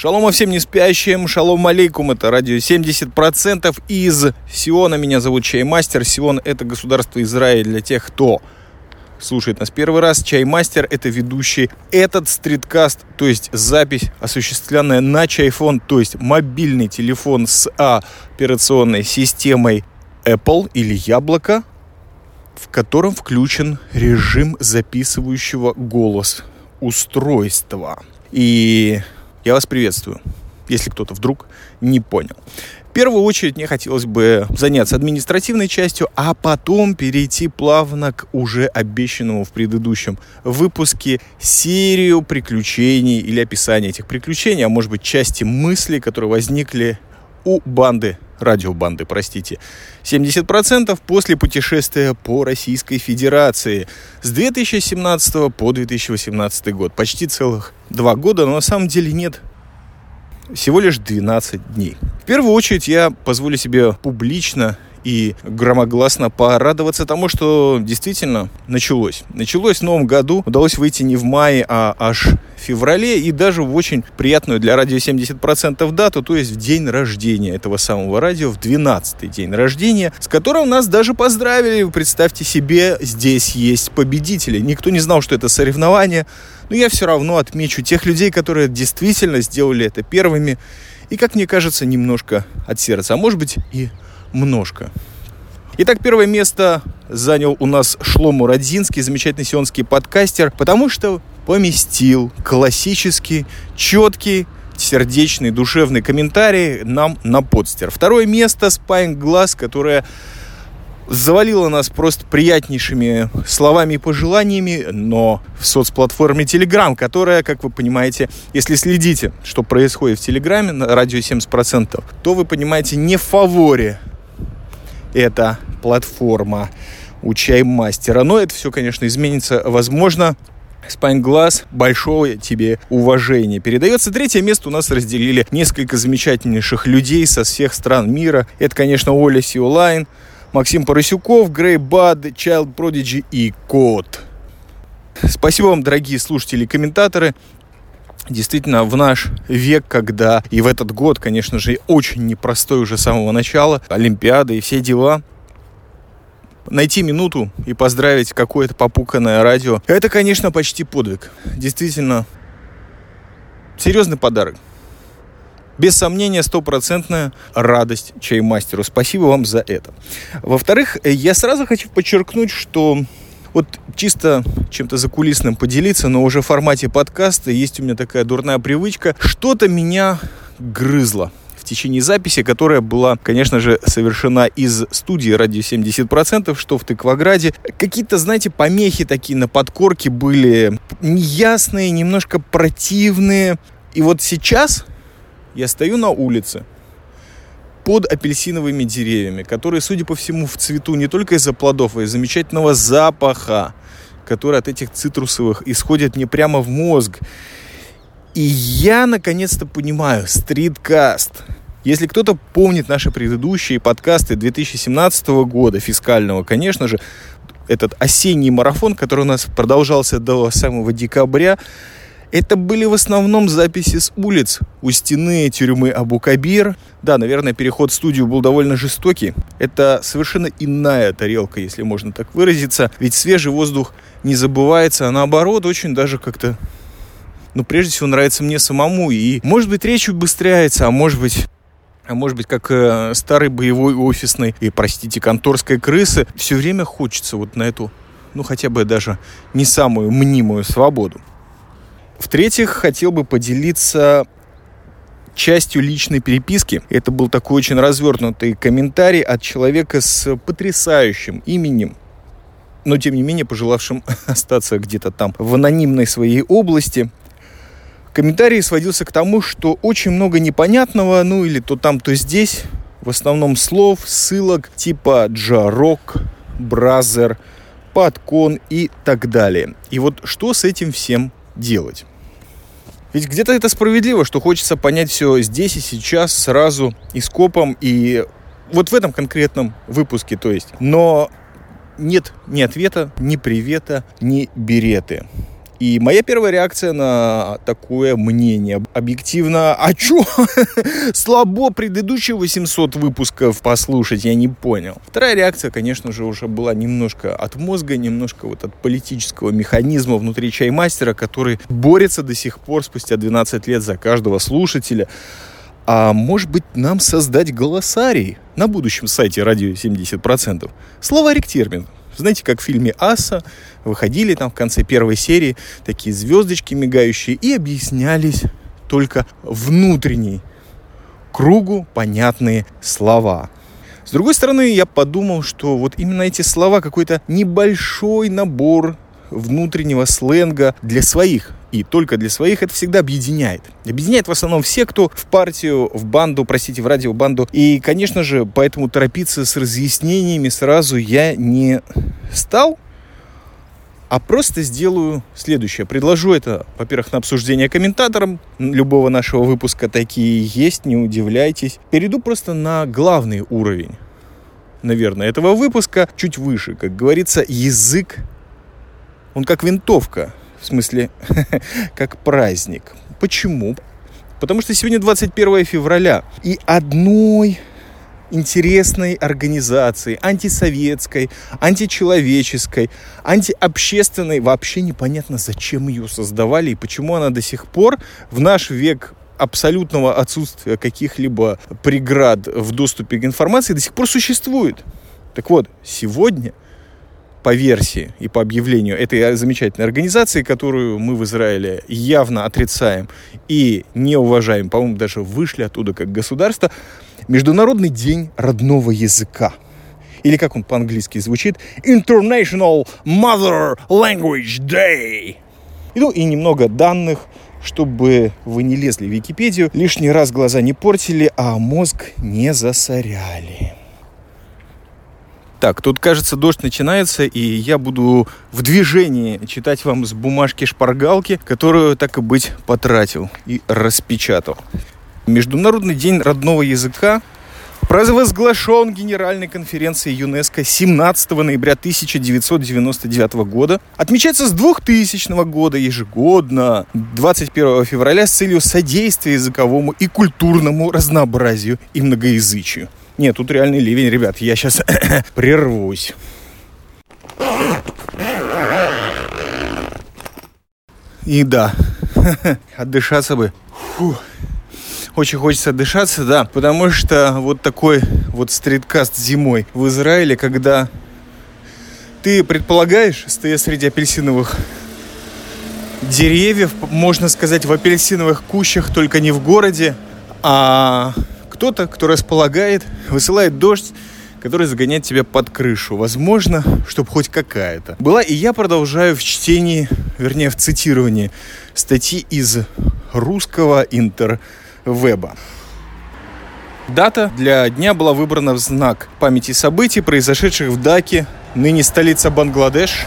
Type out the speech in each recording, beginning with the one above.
Шалом всем не спящим, шалом алейкум, это радио 70% из Сиона. Меня зовут Чаймастер. Сион – это государство Израиль для тех, кто слушает нас первый раз. Чаймастер – это ведущий. Этот стриткаст, то есть запись, осуществленная на чайфон, то есть мобильный телефон с операционной системой Apple или Яблоко, в котором включен режим записывающего голос устройства. И я вас приветствую, если кто-то вдруг не понял. В первую очередь мне хотелось бы заняться административной частью, а потом перейти плавно к уже обещанному в предыдущем выпуске серию приключений или описания этих приключений, а может быть части мыслей, которые возникли у банды, радиобанды, простите, 70% после путешествия по Российской Федерации с 2017 по 2018 год. Почти целых два года, но на самом деле нет всего лишь 12 дней. В первую очередь я позволю себе публично и громогласно порадоваться тому, что действительно началось. Началось в новом году, удалось выйти не в мае, а аж в феврале и даже в очень приятную для радио 70% дату, то есть в день рождения этого самого радио, в 12-й день рождения, с которым нас даже поздравили. Представьте себе, здесь есть победители. Никто не знал, что это соревнование, но я все равно отмечу тех людей, которые действительно сделали это первыми и, как мне кажется, немножко от сердца, а может быть и множко. Итак, первое место занял у нас Шлому Родзинский, замечательный сионский подкастер, потому что поместил классический, четкий, сердечный, душевный комментарий нам на подстер. Второе место Spine Glass, которое завалила нас просто приятнейшими словами и пожеланиями, но в соцплатформе Telegram, которая, как вы понимаете, если следите, что происходит в Телеграме на радио 70%, то вы понимаете не в фаворе эта платформа у чаймастера. Но это все, конечно, изменится, возможно, Спайнглаз, большое тебе уважение. Передается третье место. У нас разделили несколько замечательнейших людей со всех стран мира. Это, конечно, Оля Сиолайн, Максим Поросюков, Грей Бад, Child Prodigy и Кот. Спасибо вам, дорогие слушатели и комментаторы. Действительно, в наш век, когда и в этот год, конечно же, очень непростой уже с самого начала, Олимпиада и все дела, найти минуту и поздравить какое-то попуканное радио, это, конечно, почти подвиг. Действительно, серьезный подарок. Без сомнения, стопроцентная радость чаймастеру. Спасибо вам за это. Во-вторых, я сразу хочу подчеркнуть, что вот чисто чем-то закулисным поделиться, но уже в формате подкаста есть у меня такая дурная привычка. Что-то меня грызло в течение записи, которая была, конечно же, совершена из студии радио 70%, что в Тыкваграде. Какие-то, знаете, помехи такие на подкорке были неясные, немножко противные. И вот сейчас я стою на улице, под апельсиновыми деревьями, которые, судя по всему, в цвету не только из-за плодов, а из замечательного запаха, который от этих цитрусовых исходит мне прямо в мозг. И я наконец-то понимаю, стриткаст. Если кто-то помнит наши предыдущие подкасты 2017 года, фискального, конечно же, этот осенний марафон, который у нас продолжался до самого декабря, это были в основном записи с улиц у стены тюрьмы Абу-Кабир. Да, наверное, переход в студию был довольно жестокий. Это совершенно иная тарелка, если можно так выразиться. Ведь свежий воздух не забывается, а наоборот, очень даже как-то ну, прежде всего, нравится мне самому. И, может быть, речь убыстряется, а может быть, а может быть, как э, старый боевой офисный и, простите, конторской крысы, все время хочется вот на эту, ну, хотя бы даже не самую мнимую свободу. В-третьих, хотел бы поделиться частью личной переписки. Это был такой очень развернутый комментарий от человека с потрясающим именем, но тем не менее пожелавшим остаться где-то там в анонимной своей области. Комментарий сводился к тому, что очень много непонятного, ну или то там, то здесь, в основном слов, ссылок типа джарок, бразер, подкон и так далее. И вот что с этим всем делать? Ведь где-то это справедливо, что хочется понять все здесь и сейчас, сразу и скопом, и вот в этом конкретном выпуске, то есть. Но нет ни ответа, ни привета, ни береты. И моя первая реакция на такое мнение. Объективно, а чё? Слабо предыдущие 800 выпусков послушать, я не понял. Вторая реакция, конечно же, уже была немножко от мозга, немножко вот от политического механизма внутри чаймастера, который борется до сих пор, спустя 12 лет, за каждого слушателя. А может быть, нам создать голосарий на будущем сайте радио 70%? Словарик термин. Знаете, как в фильме «Аса» выходили там в конце первой серии такие звездочки мигающие и объяснялись только внутренней кругу понятные слова. С другой стороны, я подумал, что вот именно эти слова какой-то небольшой набор внутреннего сленга для своих. И только для своих это всегда объединяет. Объединяет в основном все, кто в партию, в банду, простите, в радиобанду. И, конечно же, поэтому торопиться с разъяснениями сразу я не стал, а просто сделаю следующее. Предложу это, во-первых, на обсуждение комментаторам любого нашего выпуска. Такие есть, не удивляйтесь. Перейду просто на главный уровень, наверное, этого выпуска, чуть выше. Как говорится, язык он как винтовка, в смысле, как праздник. Почему? Потому что сегодня 21 февраля, и одной интересной организации, антисоветской, античеловеческой, антиобщественной, вообще непонятно, зачем ее создавали и почему она до сих пор в наш век абсолютного отсутствия каких-либо преград в доступе к информации до сих пор существует. Так вот, сегодня – по версии и по объявлению этой замечательной организации, которую мы в Израиле явно отрицаем и не уважаем, по-моему, даже вышли оттуда как государство, Международный день родного языка. Или как он по-английски звучит, International Mother Language Day. Ну и немного данных, чтобы вы не лезли в Википедию, лишний раз глаза не портили, а мозг не засоряли. Так, тут, кажется, дождь начинается, и я буду в движении читать вам с бумажки шпаргалки, которую, так и быть, потратил и распечатал. Международный день родного языка провозглашен Генеральной конференцией ЮНЕСКО 17 ноября 1999 года. Отмечается с 2000 года ежегодно 21 февраля с целью содействия языковому и культурному разнообразию и многоязычию. Нет, тут реальный ливень, ребят. Я сейчас прервусь. И да, отдышаться бы. Фу. Очень хочется отдышаться, да, потому что вот такой вот стриткаст зимой в Израиле, когда ты предполагаешь, стоя среди апельсиновых деревьев, можно сказать, в апельсиновых кущах, только не в городе, а кто-то, кто располагает, высылает дождь, который загоняет тебя под крышу. Возможно, чтобы хоть какая-то. Была и я продолжаю в чтении, вернее, в цитировании статьи из русского интервеба. Дата для дня была выбрана в знак памяти событий, произошедших в Даке, ныне столица Бангладеш,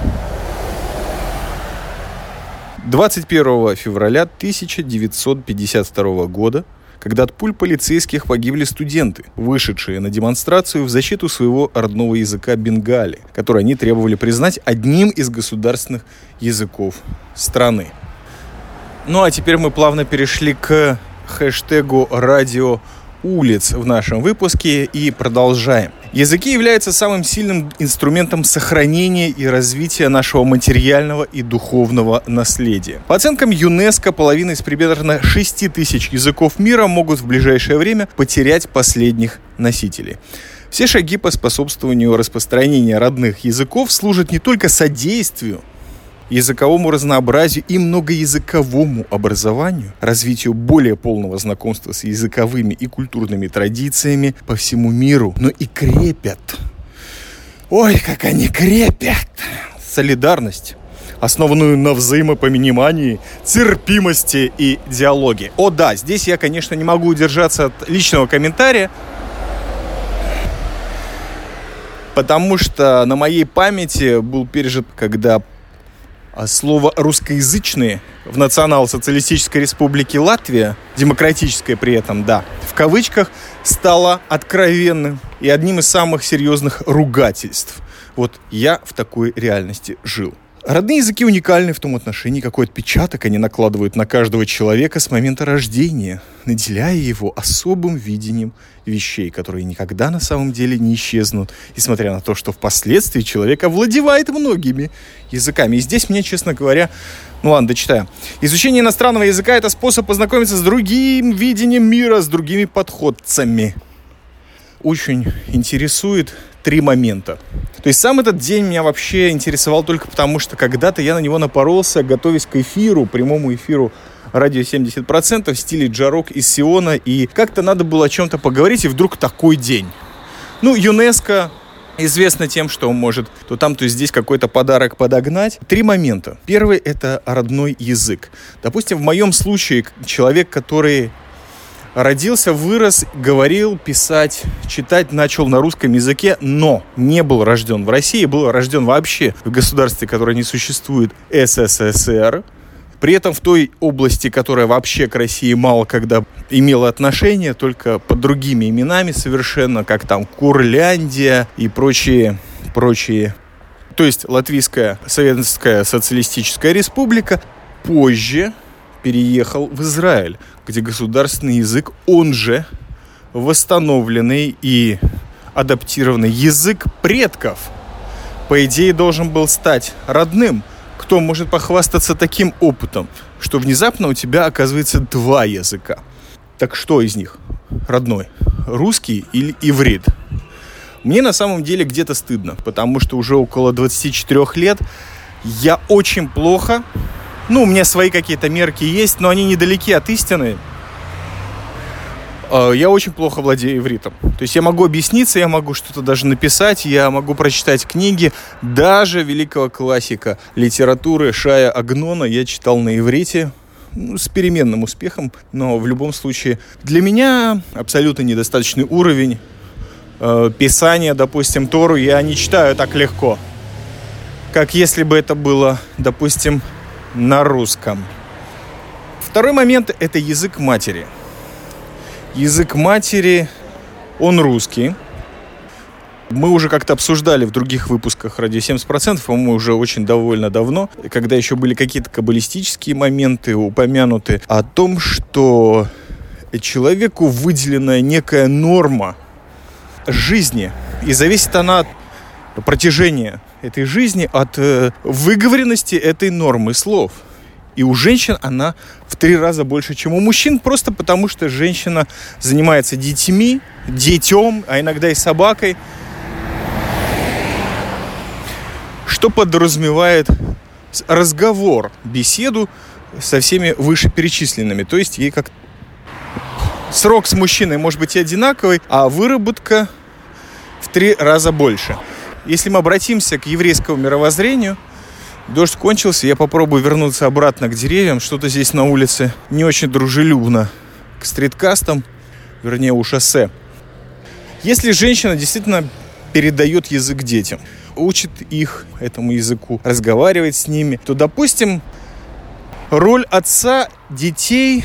21 февраля 1952 года когда от пуль полицейских погибли студенты, вышедшие на демонстрацию в защиту своего родного языка бенгали, который они требовали признать одним из государственных языков страны. Ну а теперь мы плавно перешли к хэштегу «Радио улиц» в нашем выпуске и продолжаем. Языки являются самым сильным инструментом сохранения и развития нашего материального и духовного наследия. По оценкам ЮНЕСКО, половина из примерно 6 тысяч языков мира могут в ближайшее время потерять последних носителей. Все шаги по способствованию распространения родных языков служат не только содействию языковому разнообразию и многоязыковому образованию, развитию более полного знакомства с языковыми и культурными традициями по всему миру, но и крепят. Ой, как они крепят! Солидарность основанную на взаимопонимании, терпимости и диалоге. О да, здесь я, конечно, не могу удержаться от личного комментария, потому что на моей памяти был пережит, когда слово «русскоязычные» в Национал-социалистической республике Латвия, демократическое при этом, да, в кавычках, стало откровенным и одним из самых серьезных ругательств Вот я в такой реальности жил. Родные языки уникальны в том отношении, какой отпечаток они накладывают на каждого человека с момента рождения, наделяя его особым видением вещей, которые никогда на самом деле не исчезнут, несмотря на то, что впоследствии человек овладевает многими языками. И здесь мне, честно говоря, ну ладно, дочитаю. Изучение иностранного языка – это способ познакомиться с другим видением мира, с другими подходцами. Очень интересует три момента. То есть сам этот день меня вообще интересовал только потому, что когда-то я на него напоролся, готовясь к эфиру, прямому эфиру радио 70% в стиле Джарок из Сиона, и как-то надо было о чем-то поговорить, и вдруг такой день. Ну, ЮНЕСКО известно тем, что он может то там, то здесь какой-то подарок подогнать. Три момента. Первый – это родной язык. Допустим, в моем случае человек, который Родился, вырос, говорил, писать, читать начал на русском языке, но не был рожден в России, был рожден вообще в государстве, которое не существует, СССР. При этом в той области, которая вообще к России мало когда имела отношение, только под другими именами совершенно, как там Курляндия и прочие, прочие. То есть Латвийская Советская Социалистическая Республика позже переехал в Израиль, где государственный язык, он же восстановленный и адаптированный язык предков, по идее, должен был стать родным. Кто может похвастаться таким опытом, что внезапно у тебя оказывается два языка? Так что из них родной? Русский или иврит? Мне на самом деле где-то стыдно, потому что уже около 24 лет я очень плохо ну, у меня свои какие-то мерки есть, но они недалеки от истины. А, я очень плохо владею ивритом. То есть я могу объясниться, я могу что-то даже написать, я могу прочитать книги. Даже великого классика литературы Шая Агнона я читал на иврите ну, с переменным успехом, но в любом случае для меня абсолютно недостаточный уровень э, писания, допустим, Тору я не читаю так легко, как если бы это было, допустим, на русском. Второй момент – это язык матери. Язык матери, он русский. Мы уже как-то обсуждали в других выпусках «Радио 70%», по-моему, уже очень довольно давно, когда еще были какие-то каббалистические моменты упомянуты, о том, что человеку выделена некая норма жизни, и зависит она от протяжения этой жизни от э, выговоренности этой нормы слов. И у женщин она в три раза больше, чем у мужчин, просто потому что женщина занимается детьми, детем, а иногда и собакой, что подразумевает разговор, беседу со всеми вышеперечисленными. То есть ей как срок с мужчиной может быть и одинаковый, а выработка в три раза больше. Если мы обратимся к еврейскому мировоззрению, дождь кончился, я попробую вернуться обратно к деревьям. Что-то здесь на улице не очень дружелюбно к стриткастам, вернее, у шоссе. Если женщина действительно передает язык детям, учит их этому языку, разговаривает с ними, то, допустим, роль отца детей,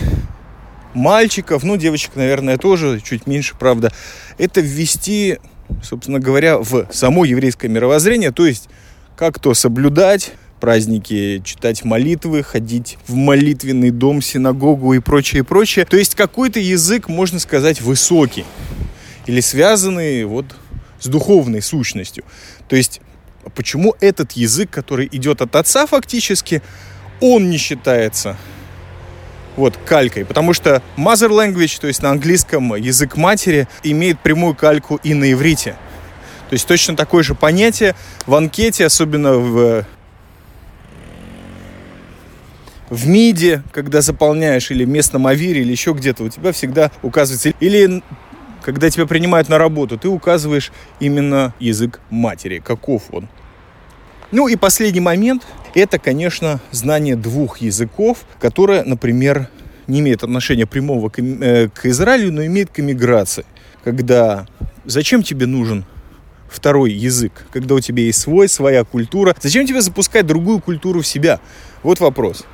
мальчиков, ну, девочек, наверное, тоже, чуть меньше, правда, это ввести собственно говоря, в само еврейское мировоззрение, то есть как то соблюдать праздники, читать молитвы, ходить в молитвенный дом, синагогу и прочее, прочее. То есть какой-то язык, можно сказать, высокий или связанный вот с духовной сущностью. То есть почему этот язык, который идет от отца фактически, он не считается вот, калькой. Потому что mother language, то есть на английском язык матери, имеет прямую кальку и на иврите. То есть точно такое же понятие в анкете, особенно в в МИДе, когда заполняешь, или в местном авире, или еще где-то, у тебя всегда указывается, или когда тебя принимают на работу, ты указываешь именно язык матери, каков он. Ну и последний момент – это, конечно, знание двух языков, которое, например, не имеет отношения прямого к, э, к Израилю, но имеет к эмиграции. Когда зачем тебе нужен второй язык, когда у тебя есть свой, своя культура. Зачем тебе запускать другую культуру в себя? Вот вопрос.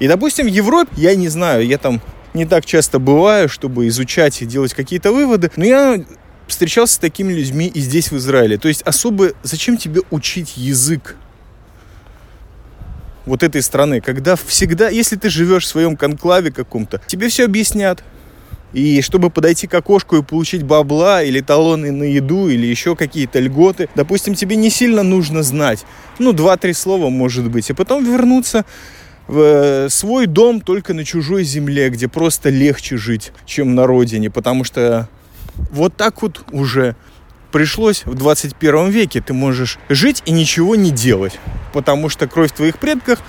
И, допустим, в Европе, я не знаю, я там не так часто бываю, чтобы изучать и делать какие-то выводы, но я встречался с такими людьми и здесь, в Израиле. То есть особо зачем тебе учить язык вот этой страны, когда всегда, если ты живешь в своем конклаве каком-то, тебе все объяснят. И чтобы подойти к окошку и получить бабла или талоны на еду или еще какие-то льготы, допустим, тебе не сильно нужно знать. Ну, два-три слова, может быть. И потом вернуться в э, свой дом только на чужой земле, где просто легче жить, чем на родине. Потому что вот так вот уже пришлось в 21 веке. Ты можешь жить и ничего не делать. Потому что кровь твоих предков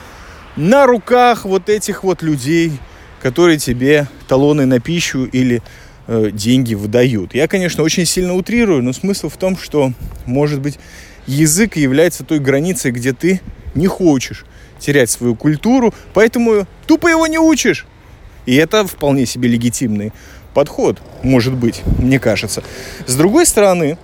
на руках вот этих вот людей – которые тебе талоны на пищу или э, деньги выдают. Я, конечно, очень сильно утрирую, но смысл в том, что, может быть, язык является той границей, где ты не хочешь терять свою культуру, поэтому тупо его не учишь. И это вполне себе легитимный подход, может быть, мне кажется. С другой стороны,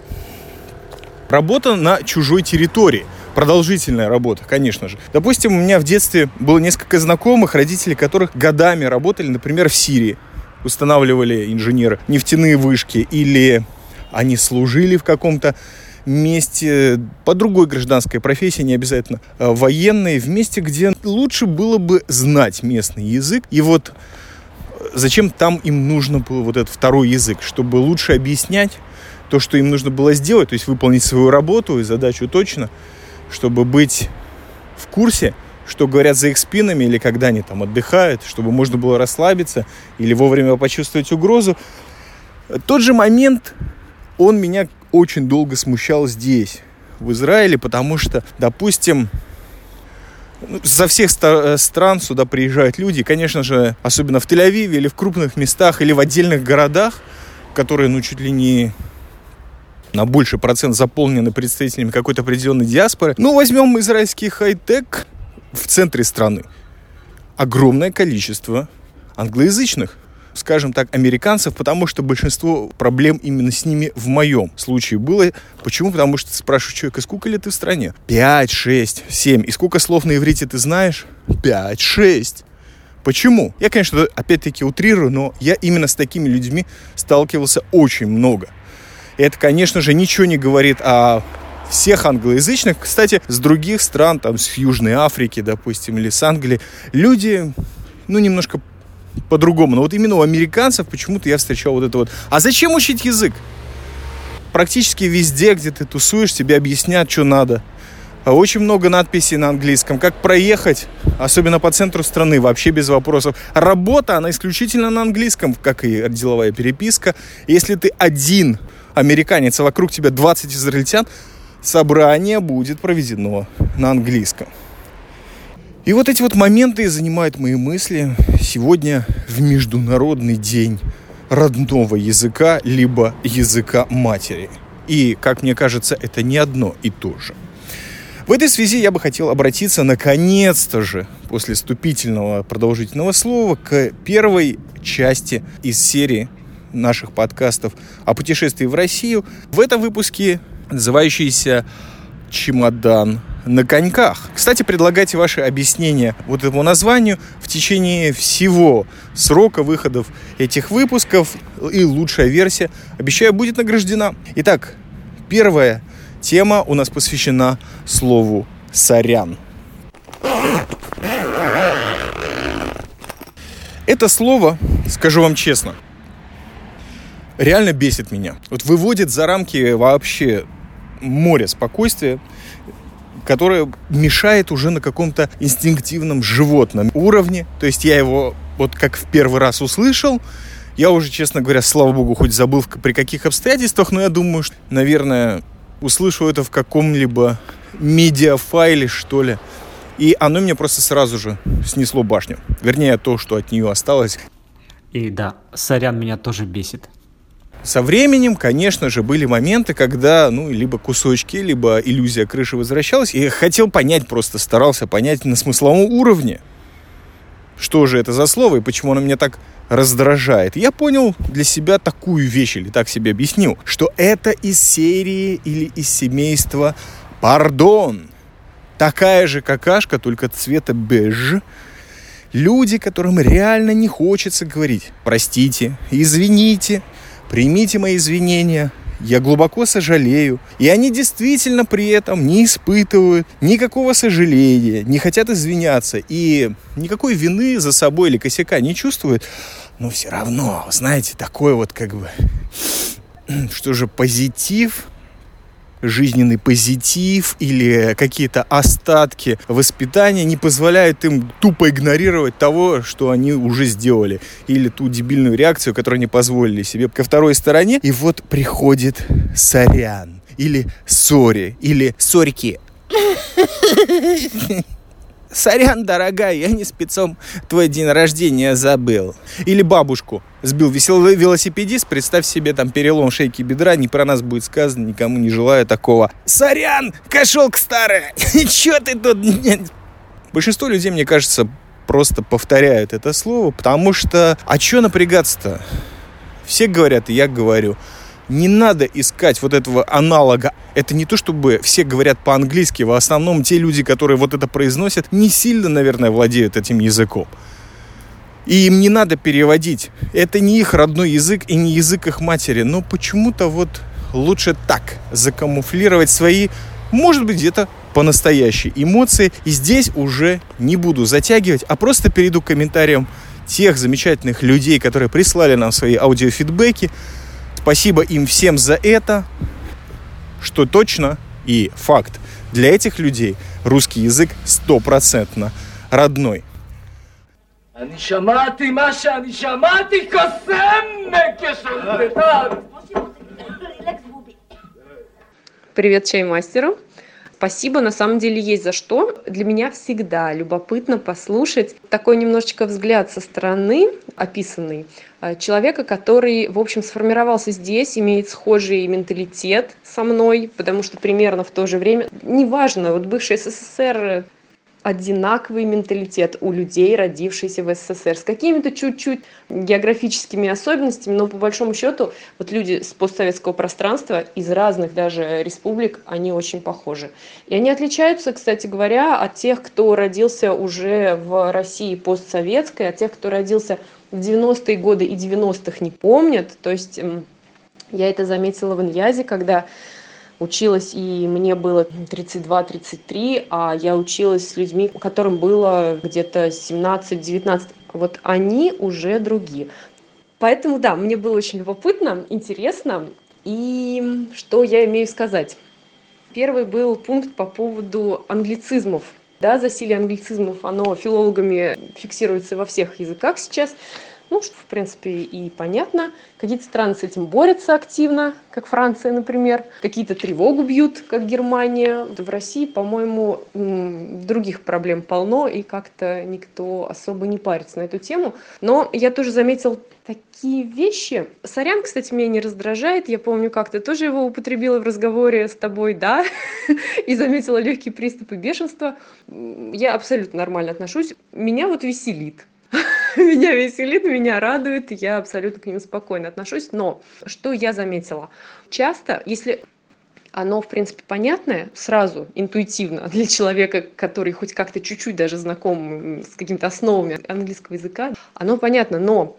работа на чужой территории – продолжительная работа, конечно же. Допустим, у меня в детстве было несколько знакомых, родителей которых годами работали, например, в Сирии. Устанавливали инженеры нефтяные вышки или они служили в каком-то месте по другой гражданской профессии, не обязательно а военной, в месте, где лучше было бы знать местный язык. И вот зачем там им нужно было вот этот второй язык, чтобы лучше объяснять то, что им нужно было сделать, то есть выполнить свою работу и задачу точно – чтобы быть в курсе, что говорят за их спинами или когда они там отдыхают, чтобы можно было расслабиться или вовремя почувствовать угрозу. Тот же момент, он меня очень долго смущал здесь, в Израиле, потому что, допустим, ну, со всех э, стран сюда приезжают люди, конечно же, особенно в Тель-Авиве или в крупных местах, или в отдельных городах, которые, ну, чуть ли не на больший процент заполнены представителями какой-то определенной диаспоры. Ну, возьмем израильский хай-тек в центре страны. Огромное количество англоязычных скажем так, американцев, потому что большинство проблем именно с ними в моем случае было. Почему? Потому что ты спрашиваешь человека, сколько лет ты в стране? Пять, шесть, семь. И сколько слов на иврите ты знаешь? Пять, шесть. Почему? Я, конечно, опять-таки утрирую, но я именно с такими людьми сталкивался очень много – это, конечно же, ничего не говорит о всех англоязычных, кстати, с других стран, там, с Южной Африки, допустим, или с Англии, люди, ну, немножко по-другому. Но вот именно у американцев почему-то я встречал вот это вот. А зачем учить язык? Практически везде, где ты тусуешь, тебе объяснят, что надо. А очень много надписей на английском. Как проехать, особенно по центру страны, вообще без вопросов. Работа, она исключительно на английском, как и деловая переписка. Если ты один американец, а вокруг тебя 20 израильтян, собрание будет проведено на английском. И вот эти вот моменты занимают мои мысли сегодня в Международный день родного языка, либо языка матери. И, как мне кажется, это не одно и то же. В этой связи я бы хотел обратиться, наконец-то же, после вступительного продолжительного слова, к первой части из серии наших подкастов о путешествии в Россию. В этом выпуске называющийся «Чемодан на коньках». Кстати, предлагайте ваши объяснения вот этому названию в течение всего срока выходов этих выпусков. И лучшая версия, обещаю, будет награждена. Итак, первая тема у нас посвящена слову «сорян». Это слово, скажу вам честно, реально бесит меня. Вот выводит за рамки вообще море спокойствия, которое мешает уже на каком-то инстинктивном животном уровне. То есть я его вот как в первый раз услышал, я уже, честно говоря, слава богу, хоть забыл при каких обстоятельствах, но я думаю, что, наверное, услышу это в каком-либо медиафайле, что ли. И оно меня просто сразу же снесло башню. Вернее, то, что от нее осталось. И да, сорян меня тоже бесит. Со временем, конечно же, были моменты, когда, ну, либо кусочки, либо иллюзия крыши возвращалась. И я хотел понять, просто старался понять на смысловом уровне, что же это за слово и почему оно меня так раздражает. Я понял для себя такую вещь, или так себе объяснил, что это из серии или из семейства «Пардон». Такая же какашка, только цвета беж. Люди, которым реально не хочется говорить «простите», «извините», примите мои извинения, я глубоко сожалею. И они действительно при этом не испытывают никакого сожаления, не хотят извиняться и никакой вины за собой или косяка не чувствуют. Но все равно, знаете, такой вот как бы, что же, позитив жизненный позитив или какие-то остатки воспитания не позволяют им тупо игнорировать того, что они уже сделали. Или ту дебильную реакцию, которую они позволили себе ко второй стороне. И вот приходит сорян. Или сори. Или сорики. Сорян, дорогая, я не спецом твой день рождения забыл. Или бабушку сбил веселый велосипедист, представь себе там перелом шейки бедра, не про нас будет сказано, никому не желаю такого. Сорян, кошелка старая, чё ты тут? Большинство людей, мне кажется, просто повторяют это слово, потому что, а чё напрягаться-то? Все говорят, и я говорю – не надо искать вот этого аналога. Это не то, чтобы все говорят по-английски, в основном те люди, которые вот это произносят, не сильно, наверное, владеют этим языком. И им не надо переводить. Это не их родной язык и не язык их матери. Но почему-то вот лучше так закамуфлировать свои, может быть, где-то по-настоящей эмоции. И здесь уже не буду затягивать, а просто перейду к комментариям тех замечательных людей, которые прислали нам свои аудиофидбэки. Спасибо им всем за это, что точно и факт. Для этих людей русский язык стопроцентно родной. Привет чаймастеру. Спасибо, на самом деле есть за что. Для меня всегда любопытно послушать такой немножечко взгляд со стороны, описанный, э, человека, который, в общем, сформировался здесь, имеет схожий менталитет со мной, потому что примерно в то же время, неважно, вот бывший СССР одинаковый менталитет у людей, родившихся в СССР, с какими-то чуть-чуть географическими особенностями, но по большому счету вот люди с постсоветского пространства из разных даже республик, они очень похожи. И они отличаются, кстати говоря, от тех, кто родился уже в России постсоветской, от тех, кто родился в 90-е годы и 90-х не помнят. То есть я это заметила в Иньязе, когда училась, и мне было 32-33, а я училась с людьми, которым было где-то 17-19. Вот они уже другие. Поэтому, да, мне было очень любопытно, интересно. И что я имею сказать? Первый был пункт по поводу англицизмов. Да, засилие англицизмов, оно филологами фиксируется во всех языках сейчас. Ну, что, в принципе, и понятно. Какие-то страны с этим борются активно, как Франция, например. Какие-то тревогу бьют, как Германия. В России, по-моему, других проблем полно, и как-то никто особо не парится на эту тему. Но я тоже заметил такие вещи. Сорян, кстати, меня не раздражает. Я помню, как ты тоже его употребила в разговоре с тобой, да, и заметила легкие приступы бешенства. Я абсолютно нормально отношусь. Меня вот веселит меня веселит, меня радует, я абсолютно к ним спокойно отношусь. Но что я заметила? Часто, если оно, в принципе, понятное сразу, интуитивно для человека, который хоть как-то чуть-чуть даже знаком с какими-то основами английского языка, оно понятно, но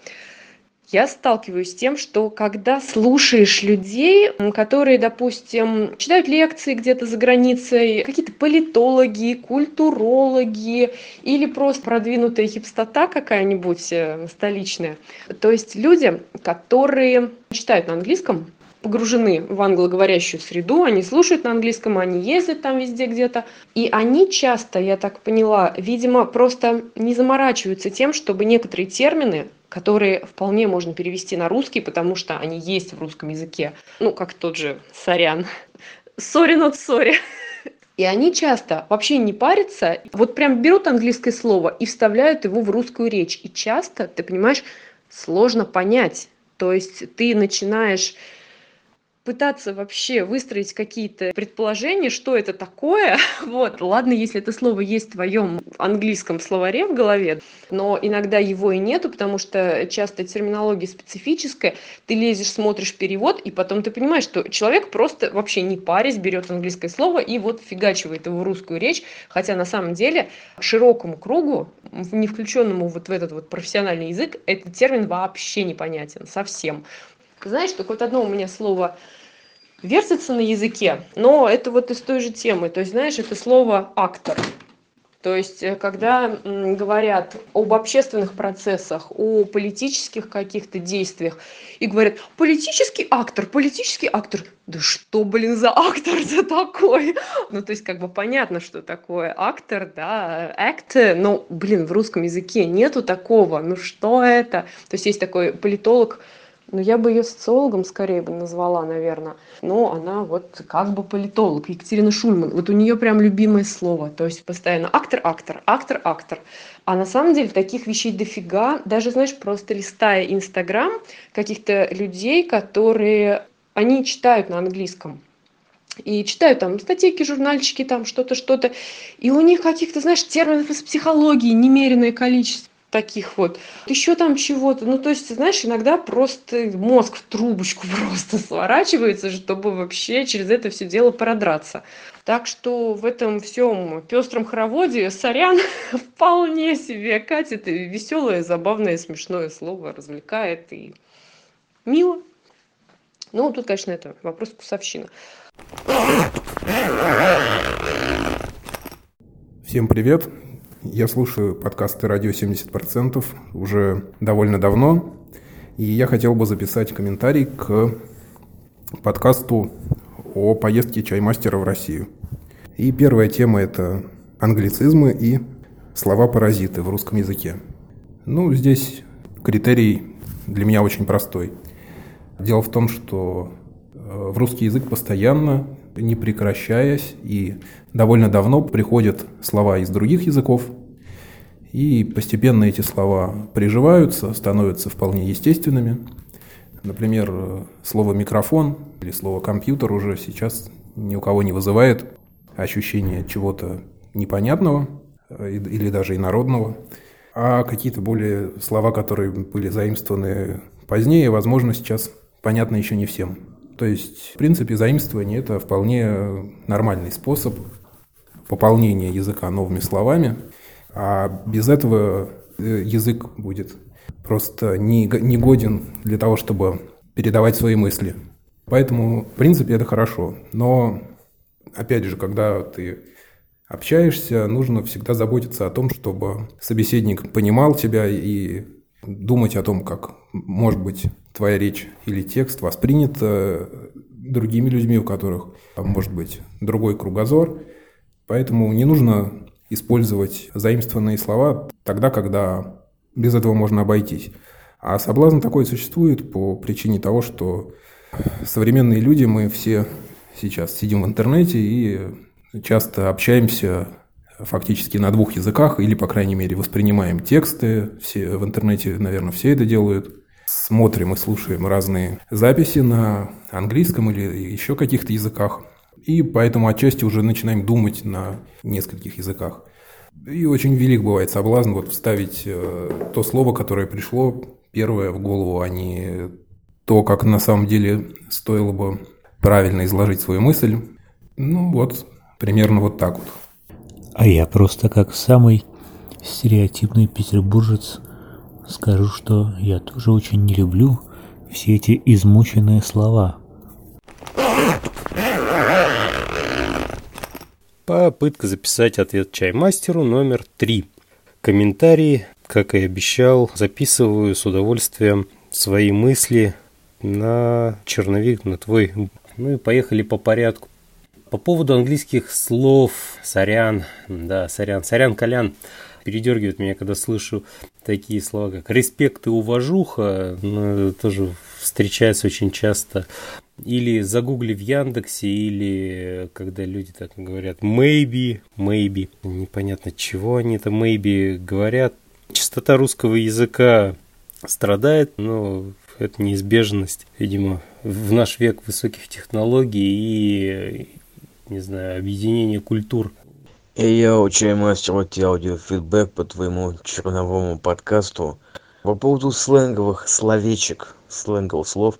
я сталкиваюсь с тем, что когда слушаешь людей, которые, допустим, читают лекции где-то за границей, какие-то политологи, культурологи или просто продвинутая хипстота какая-нибудь э, столичная, то есть люди, которые читают на английском, погружены в англоговорящую среду, они слушают на английском, они ездят там везде где-то. И они часто, я так поняла, видимо, просто не заморачиваются тем, чтобы некоторые термины которые вполне можно перевести на русский, потому что они есть в русском языке. Ну, как тот же сорян. Sorry, not sorry. И они часто вообще не парятся, вот прям берут английское слово и вставляют его в русскую речь. И часто, ты понимаешь, сложно понять. То есть ты начинаешь пытаться вообще выстроить какие-то предположения, что это такое. Вот, ладно, если это слово есть в твоем английском словаре в голове, но иногда его и нету, потому что часто терминология специфическая. Ты лезешь, смотришь перевод, и потом ты понимаешь, что человек просто вообще не парясь берет английское слово и вот фигачивает его в русскую речь, хотя на самом деле широкому кругу, не включенному вот в этот вот профессиональный язык, этот термин вообще непонятен совсем. Знаешь, только вот одно у меня слово вертится на языке, но это вот из той же темы. То есть, знаешь, это слово «актор». То есть, э, когда говорят об общественных процессах, о политических каких-то действиях, и говорят, политический актор, политический актор, да что, блин, за актор-то такой? Ну, то есть, как бы понятно, что такое актор, да, act, но, блин, в русском языке нету такого, ну что это? То есть, есть такой политолог, ну, я бы ее социологом скорее бы назвала, наверное. Но она вот как бы политолог, Екатерина Шульман. Вот у нее прям любимое слово. То есть постоянно актор, актор. А на самом деле таких вещей дофига. Даже, знаешь, просто листая Инстаграм каких-то людей, которые... Они читают на английском. И читают там статейки, журнальчики, там что-то, что-то. И у них каких-то, знаешь, терминов из психологии немеренное количество таких вот. Еще там чего-то. Ну, то есть, знаешь, иногда просто мозг в трубочку просто сворачивается, чтобы вообще через это все дело продраться. Так что в этом всем пестром хороводе сорян вполне себе катит и веселое, забавное, смешное слово развлекает и мило. Ну, тут, конечно, это вопрос вкусовщина. Всем привет! Я слушаю подкасты «Радио 70%» уже довольно давно, и я хотел бы записать комментарий к подкасту о поездке чаймастера в Россию. И первая тема – это англицизмы и слова-паразиты в русском языке. Ну, здесь критерий для меня очень простой. Дело в том, что э, в русский язык постоянно не прекращаясь, и довольно давно приходят слова из других языков, и постепенно эти слова приживаются, становятся вполне естественными. Например, слово «микрофон» или слово «компьютер» уже сейчас ни у кого не вызывает ощущение чего-то непонятного э, или даже инородного, а какие-то более слова, которые были заимствованы позднее, возможно, сейчас понятно еще не всем. То есть, в принципе, заимствование – это вполне нормальный способ пополнения языка новыми словами, а без этого э, язык будет просто негоден для того, чтобы передавать свои мысли. Поэтому, в принципе, это хорошо. Но, опять же, когда ты общаешься, нужно всегда заботиться о том, чтобы собеседник понимал тебя и думать о том, как, может быть, твоя речь или текст воспринят другими людьми, у которых, может быть, другой кругозор. Поэтому не нужно использовать заимствованные слова тогда, когда без этого можно обойтись. А соблазн такой существует по причине того, что современные люди, мы все сейчас сидим в интернете и часто общаемся фактически на двух языках, или, по крайней мере, воспринимаем тексты, все в интернете, наверное, все это делают, смотрим и слушаем разные записи на английском или еще каких-то языках, и поэтому отчасти уже начинаем думать на нескольких языках. И очень велик бывает соблазн вот вставить э, то слово, которое пришло первое в голову, а не то, как на самом деле стоило бы правильно изложить свою мысль. Ну вот, примерно вот так вот. А я просто как самый стереотипный петербуржец скажу, что я тоже очень не люблю все эти измученные слова. Попытка записать ответ чаймастеру номер три. Комментарии, как и обещал, записываю с удовольствием свои мысли на черновик, на твой. Ну и поехали по порядку. По поводу английских слов, сорян, да, сорян, сорян, колян, передергивает меня, когда слышу такие слова, как респект и уважуха, ну, тоже встречается очень часто. Или загугли в Яндексе, или когда люди так говорят maybe, maybe. Непонятно, чего они это maybe говорят. Частота русского языка страдает, но это неизбежность, видимо, в наш век высоких технологий и не знаю, объединение культур. И я учаю мастер вот аудиофидбэк по твоему черновому подкасту по поводу сленговых словечек, сленговых слов,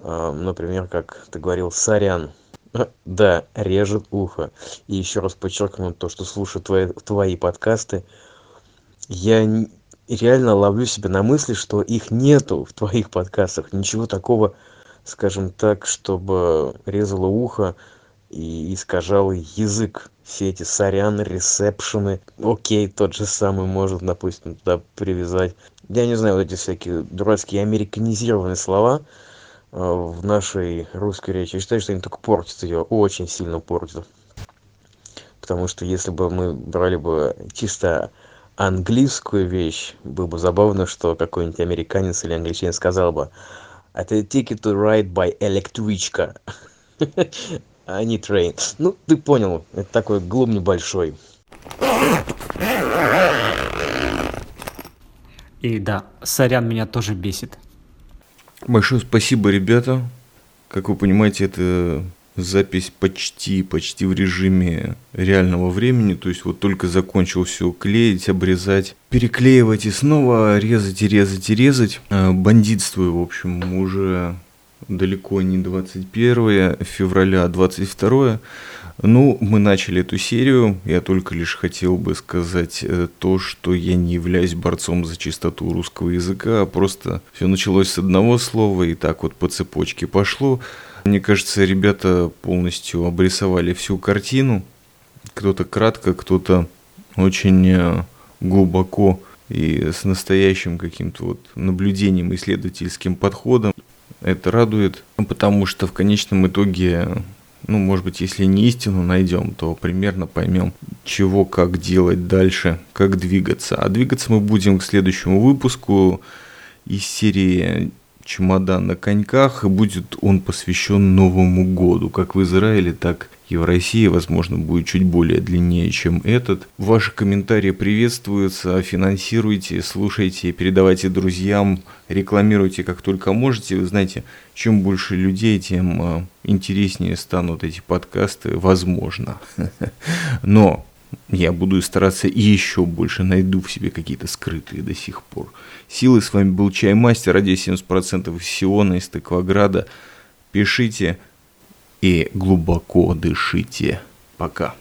э, например, как ты говорил, сорян. Да, режет ухо. И еще раз подчеркну то, что слушаю твои, твои подкасты. Я реально ловлю себя на мысли, что их нету в твоих подкастах. Ничего такого скажем так, чтобы резало ухо и искажало язык. Все эти сорян, ресепшены, окей, тот же самый может, допустим, туда привязать. Я не знаю, вот эти всякие дурацкие американизированные слова э, в нашей русской речи. Я считаю, что они только портят ее, очень сильно портят. Потому что если бы мы брали бы чисто английскую вещь, было бы забавно, что какой-нибудь американец или англичанин сказал бы это ticket to ride by электричка а не train ну ты понял это такой глум небольшой И да, сорян меня тоже бесит. Большое спасибо, ребята. Как вы понимаете, это запись почти, почти в режиме реального времени. То есть вот только закончил все клеить, обрезать, переклеивать и снова резать и резать и резать. Э, бандитствую, в общем, уже далеко не 21 февраля, а 22 ну, мы начали эту серию. Я только лишь хотел бы сказать э, то, что я не являюсь борцом за чистоту русского языка, а просто все началось с одного слова и так вот по цепочке пошло. Мне кажется, ребята полностью обрисовали всю картину. Кто-то кратко, кто-то очень э, глубоко и с настоящим каким-то вот наблюдением, исследовательским подходом. Это радует, потому что в конечном итоге ну, может быть, если не истину найдем, то примерно поймем, чего, как делать дальше, как двигаться. А двигаться мы будем к следующему выпуску из серии «Чемодан на коньках», и будет он посвящен Новому году, как в Израиле, так и в России, возможно, будет чуть более длиннее, чем этот. Ваши комментарии приветствуются, финансируйте, слушайте, передавайте друзьям, рекламируйте как только можете. Вы знаете, чем больше людей, тем а, интереснее станут эти подкасты, возможно. Но я буду стараться и еще больше найду в себе какие-то скрытые до сих пор. Силы с вами был Чаймастер, радио 70% из Сиона, из Тыкваграда. Пишите, и глубоко дышите. Пока.